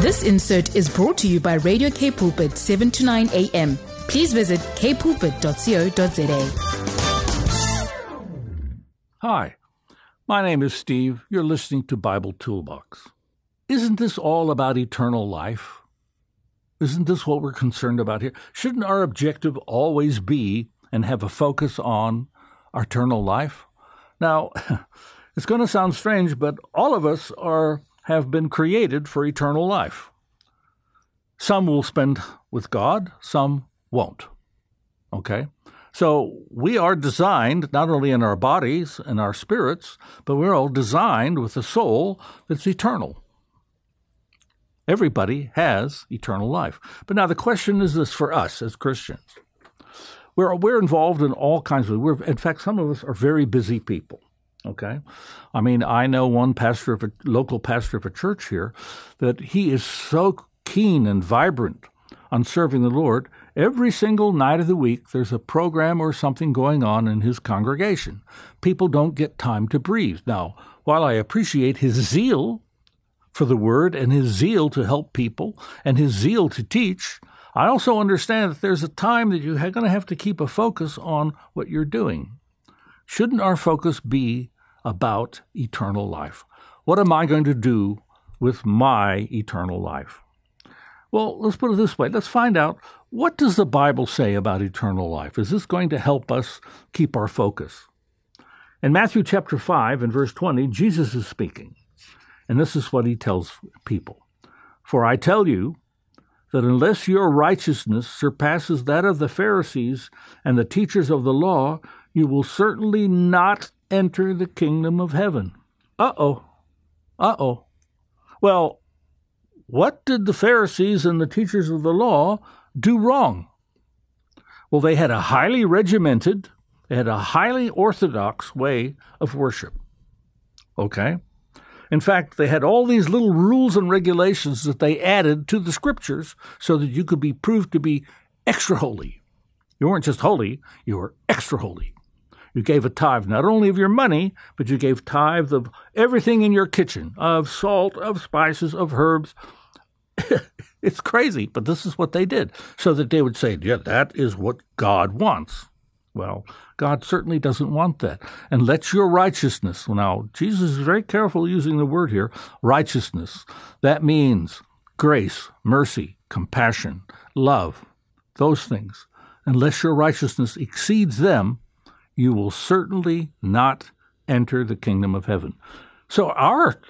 This insert is brought to you by Radio K Pulpit 7 to 9 a.m. Please visit kpulpit.co.za. Hi, my name is Steve. You're listening to Bible Toolbox. Isn't this all about eternal life? Isn't this what we're concerned about here? Shouldn't our objective always be and have a focus on eternal life? Now, it's going to sound strange, but all of us are have been created for eternal life. Some will spend with God, some won't. Okay? So we are designed not only in our bodies and our spirits, but we're all designed with a soul that's eternal. Everybody has eternal life. But now the question is this for us as Christians. We're, we're involved in all kinds of, we're, in fact, some of us are very busy people. Okay. I mean, I know one pastor of a local pastor of a church here that he is so keen and vibrant on serving the Lord. Every single night of the week, there's a program or something going on in his congregation. People don't get time to breathe. Now, while I appreciate his zeal for the word and his zeal to help people and his zeal to teach, I also understand that there's a time that you're going to have to keep a focus on what you're doing. Shouldn't our focus be about eternal life? What am I going to do with my eternal life? Well, let's put it this way. Let's find out what does the Bible say about eternal life? Is this going to help us keep our focus? In Matthew chapter 5 and verse 20, Jesus is speaking. And this is what he tells people. For I tell you that unless your righteousness surpasses that of the Pharisees and the teachers of the law, you will certainly not enter the kingdom of heaven. Uh oh. Uh oh. Well, what did the Pharisees and the teachers of the law do wrong? Well, they had a highly regimented, they had a highly orthodox way of worship. Okay? In fact, they had all these little rules and regulations that they added to the scriptures so that you could be proved to be extra holy. You weren't just holy, you were extra holy. You gave a tithe not only of your money, but you gave tithe of everything in your kitchen of salt, of spices, of herbs. it's crazy, but this is what they did. So that they would say, yeah, that is what God wants. Well, God certainly doesn't want that. And let your righteousness, now, Jesus is very careful using the word here, righteousness. That means grace, mercy, compassion, love, those things. Unless your righteousness exceeds them, you will certainly not enter the kingdom of heaven. So our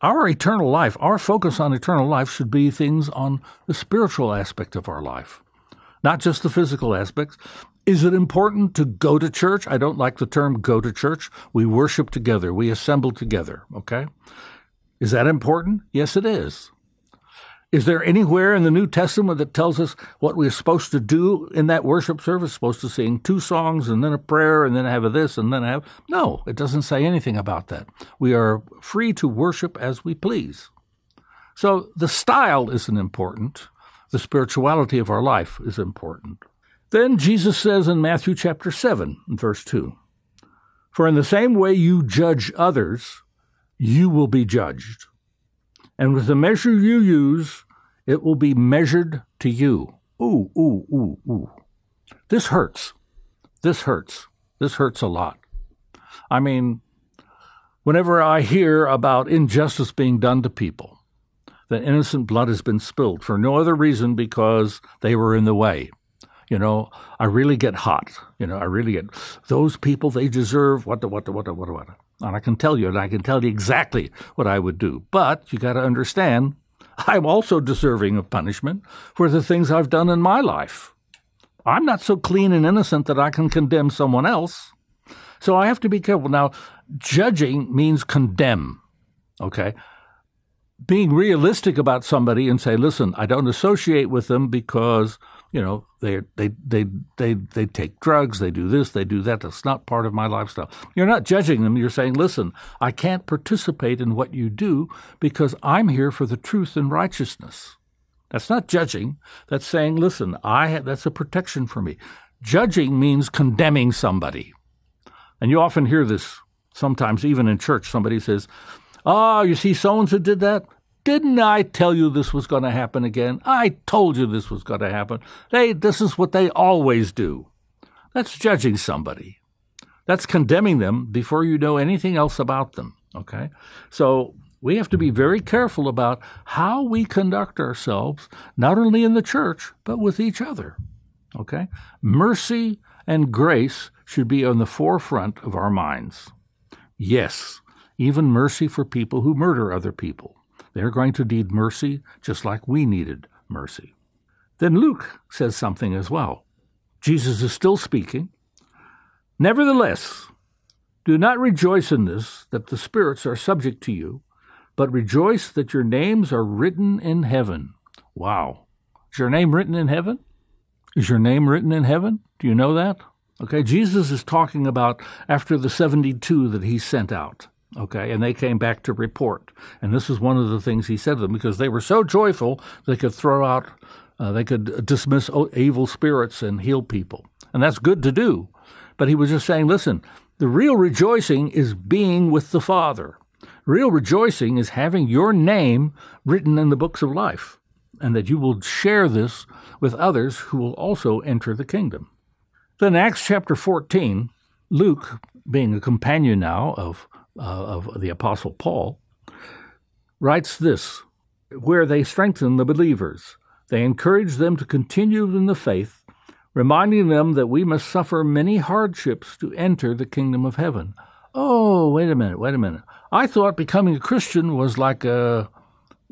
our eternal life, our focus on eternal life should be things on the spiritual aspect of our life, not just the physical aspects. Is it important to go to church? I don't like the term go to church. We worship together, we assemble together, okay? Is that important? Yes, it is. Is there anywhere in the New Testament that tells us what we're supposed to do in that worship service? Supposed to sing two songs and then a prayer and then have a this and then have. No, it doesn't say anything about that. We are free to worship as we please. So the style isn't important. The spirituality of our life is important. Then Jesus says in Matthew chapter 7, verse 2 For in the same way you judge others, you will be judged. And with the measure you use, it will be measured to you. Ooh, ooh, ooh, ooh. This hurts. This hurts. This hurts a lot. I mean, whenever I hear about injustice being done to people, that innocent blood has been spilled for no other reason because they were in the way. You know, I really get hot. You know, I really get those people. They deserve what the what the what the what the what. The, and I can tell you, and I can tell you exactly what I would do. But you got to understand, I'm also deserving of punishment for the things I've done in my life. I'm not so clean and innocent that I can condemn someone else. So I have to be careful. Now, judging means condemn. Okay? Being realistic about somebody and say, listen, I don't associate with them because you know they they they they they take drugs they do this they do that. That's not part of my lifestyle. You're not judging them. You're saying listen i can't participate in what you do because i'm here for the truth and righteousness. That's not judging. That's saying listen i have, that's a protection for me. Judging means condemning somebody. And you often hear this sometimes even in church. Somebody says Oh, you see, so and so did that. Didn't I tell you this was going to happen again? I told you this was going to happen. They, this is what they always do. That's judging somebody. That's condemning them before you know anything else about them. Okay? So we have to be very careful about how we conduct ourselves, not only in the church, but with each other. Okay? Mercy and grace should be on the forefront of our minds. Yes, even mercy for people who murder other people. They're going to need mercy just like we needed mercy. Then Luke says something as well. Jesus is still speaking. Nevertheless, do not rejoice in this, that the spirits are subject to you, but rejoice that your names are written in heaven. Wow. Is your name written in heaven? Is your name written in heaven? Do you know that? Okay, Jesus is talking about after the 72 that he sent out. Okay, and they came back to report. And this is one of the things he said to them because they were so joyful they could throw out, uh, they could dismiss evil spirits and heal people. And that's good to do. But he was just saying, listen, the real rejoicing is being with the Father. Real rejoicing is having your name written in the books of life, and that you will share this with others who will also enter the kingdom. Then, Acts chapter 14, Luke, being a companion now of uh, of the Apostle Paul, writes this where they strengthen the believers. They encourage them to continue in the faith, reminding them that we must suffer many hardships to enter the kingdom of heaven. Oh, wait a minute, wait a minute. I thought becoming a Christian was like a,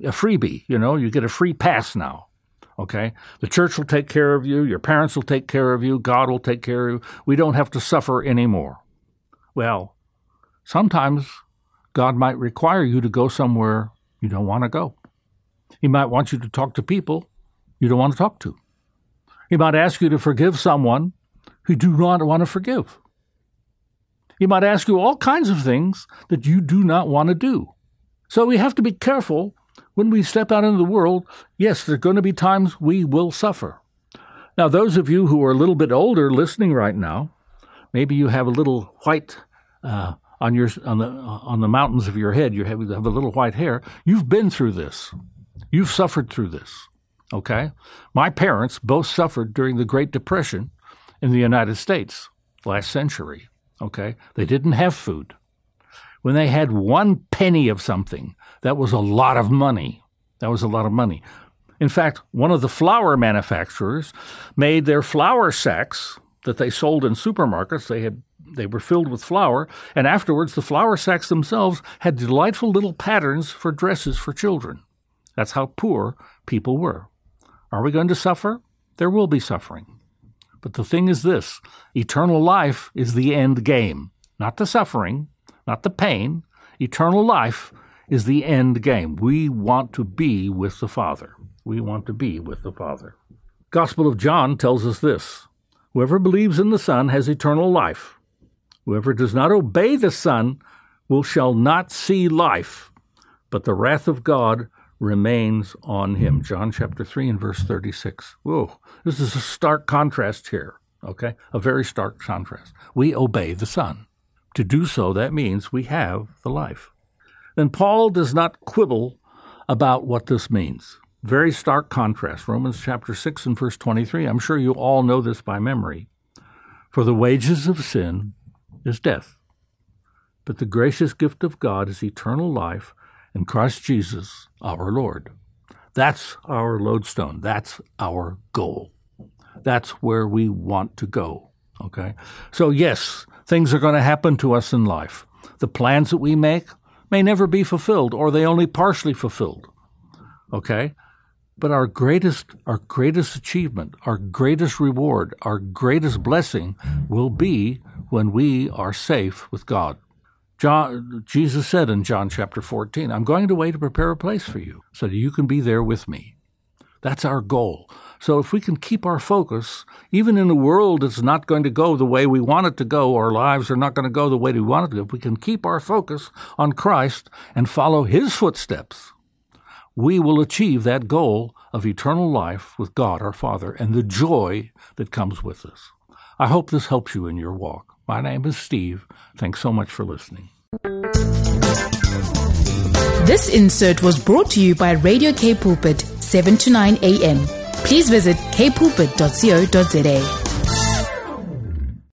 a freebie, you know, you get a free pass now. Okay? The church will take care of you, your parents will take care of you, God will take care of you. We don't have to suffer anymore. Well, Sometimes God might require you to go somewhere you don't want to go. He might want you to talk to people you don't want to talk to. He might ask you to forgive someone who do not want to forgive. He might ask you all kinds of things that you do not want to do. So we have to be careful when we step out into the world. Yes, there are going to be times we will suffer. Now, those of you who are a little bit older listening right now, maybe you have a little white uh, on your on the on the mountains of your head, you have, you have a little white hair. You've been through this. You've suffered through this. Okay, my parents both suffered during the Great Depression in the United States last century. Okay, they didn't have food. When they had one penny of something, that was a lot of money. That was a lot of money. In fact, one of the flour manufacturers made their flour sacks that they sold in supermarkets. They had they were filled with flour, and afterwards the flour sacks themselves had delightful little patterns for dresses for children. That's how poor people were. Are we going to suffer? There will be suffering. But the thing is this eternal life is the end game, not the suffering, not the pain. Eternal life is the end game. We want to be with the Father. We want to be with the Father. Gospel of John tells us this Whoever believes in the Son has eternal life. Whoever does not obey the Son will shall not see life, but the wrath of God remains on him. Hmm. John chapter 3 and verse 36. Whoa, this is a stark contrast here, okay? A very stark contrast. We obey the Son. To do so, that means we have the life. Then Paul does not quibble about what this means. Very stark contrast. Romans chapter 6 and verse 23. I'm sure you all know this by memory. For the wages of sin is death. But the gracious gift of God is eternal life in Christ Jesus our Lord. That's our lodestone. That's our goal. That's where we want to go. Okay? So, yes, things are going to happen to us in life. The plans that we make may never be fulfilled or they only partially fulfilled. Okay? But our greatest, our greatest achievement, our greatest reward, our greatest blessing will be when we are safe with God. John, Jesus said in John chapter 14, I'm going away to prepare a place for you so that you can be there with me. That's our goal. So if we can keep our focus, even in a world that's not going to go the way we want it to go, our lives are not going to go the way we want it to if we can keep our focus on Christ and follow His footsteps, we will achieve that goal of eternal life with God our Father and the joy that comes with this. I hope this helps you in your walk. My name is Steve. Thanks so much for listening. This insert was brought to you by Radio K Pulpit, 7 to 9 a.m. Please visit kpulpit.co.za.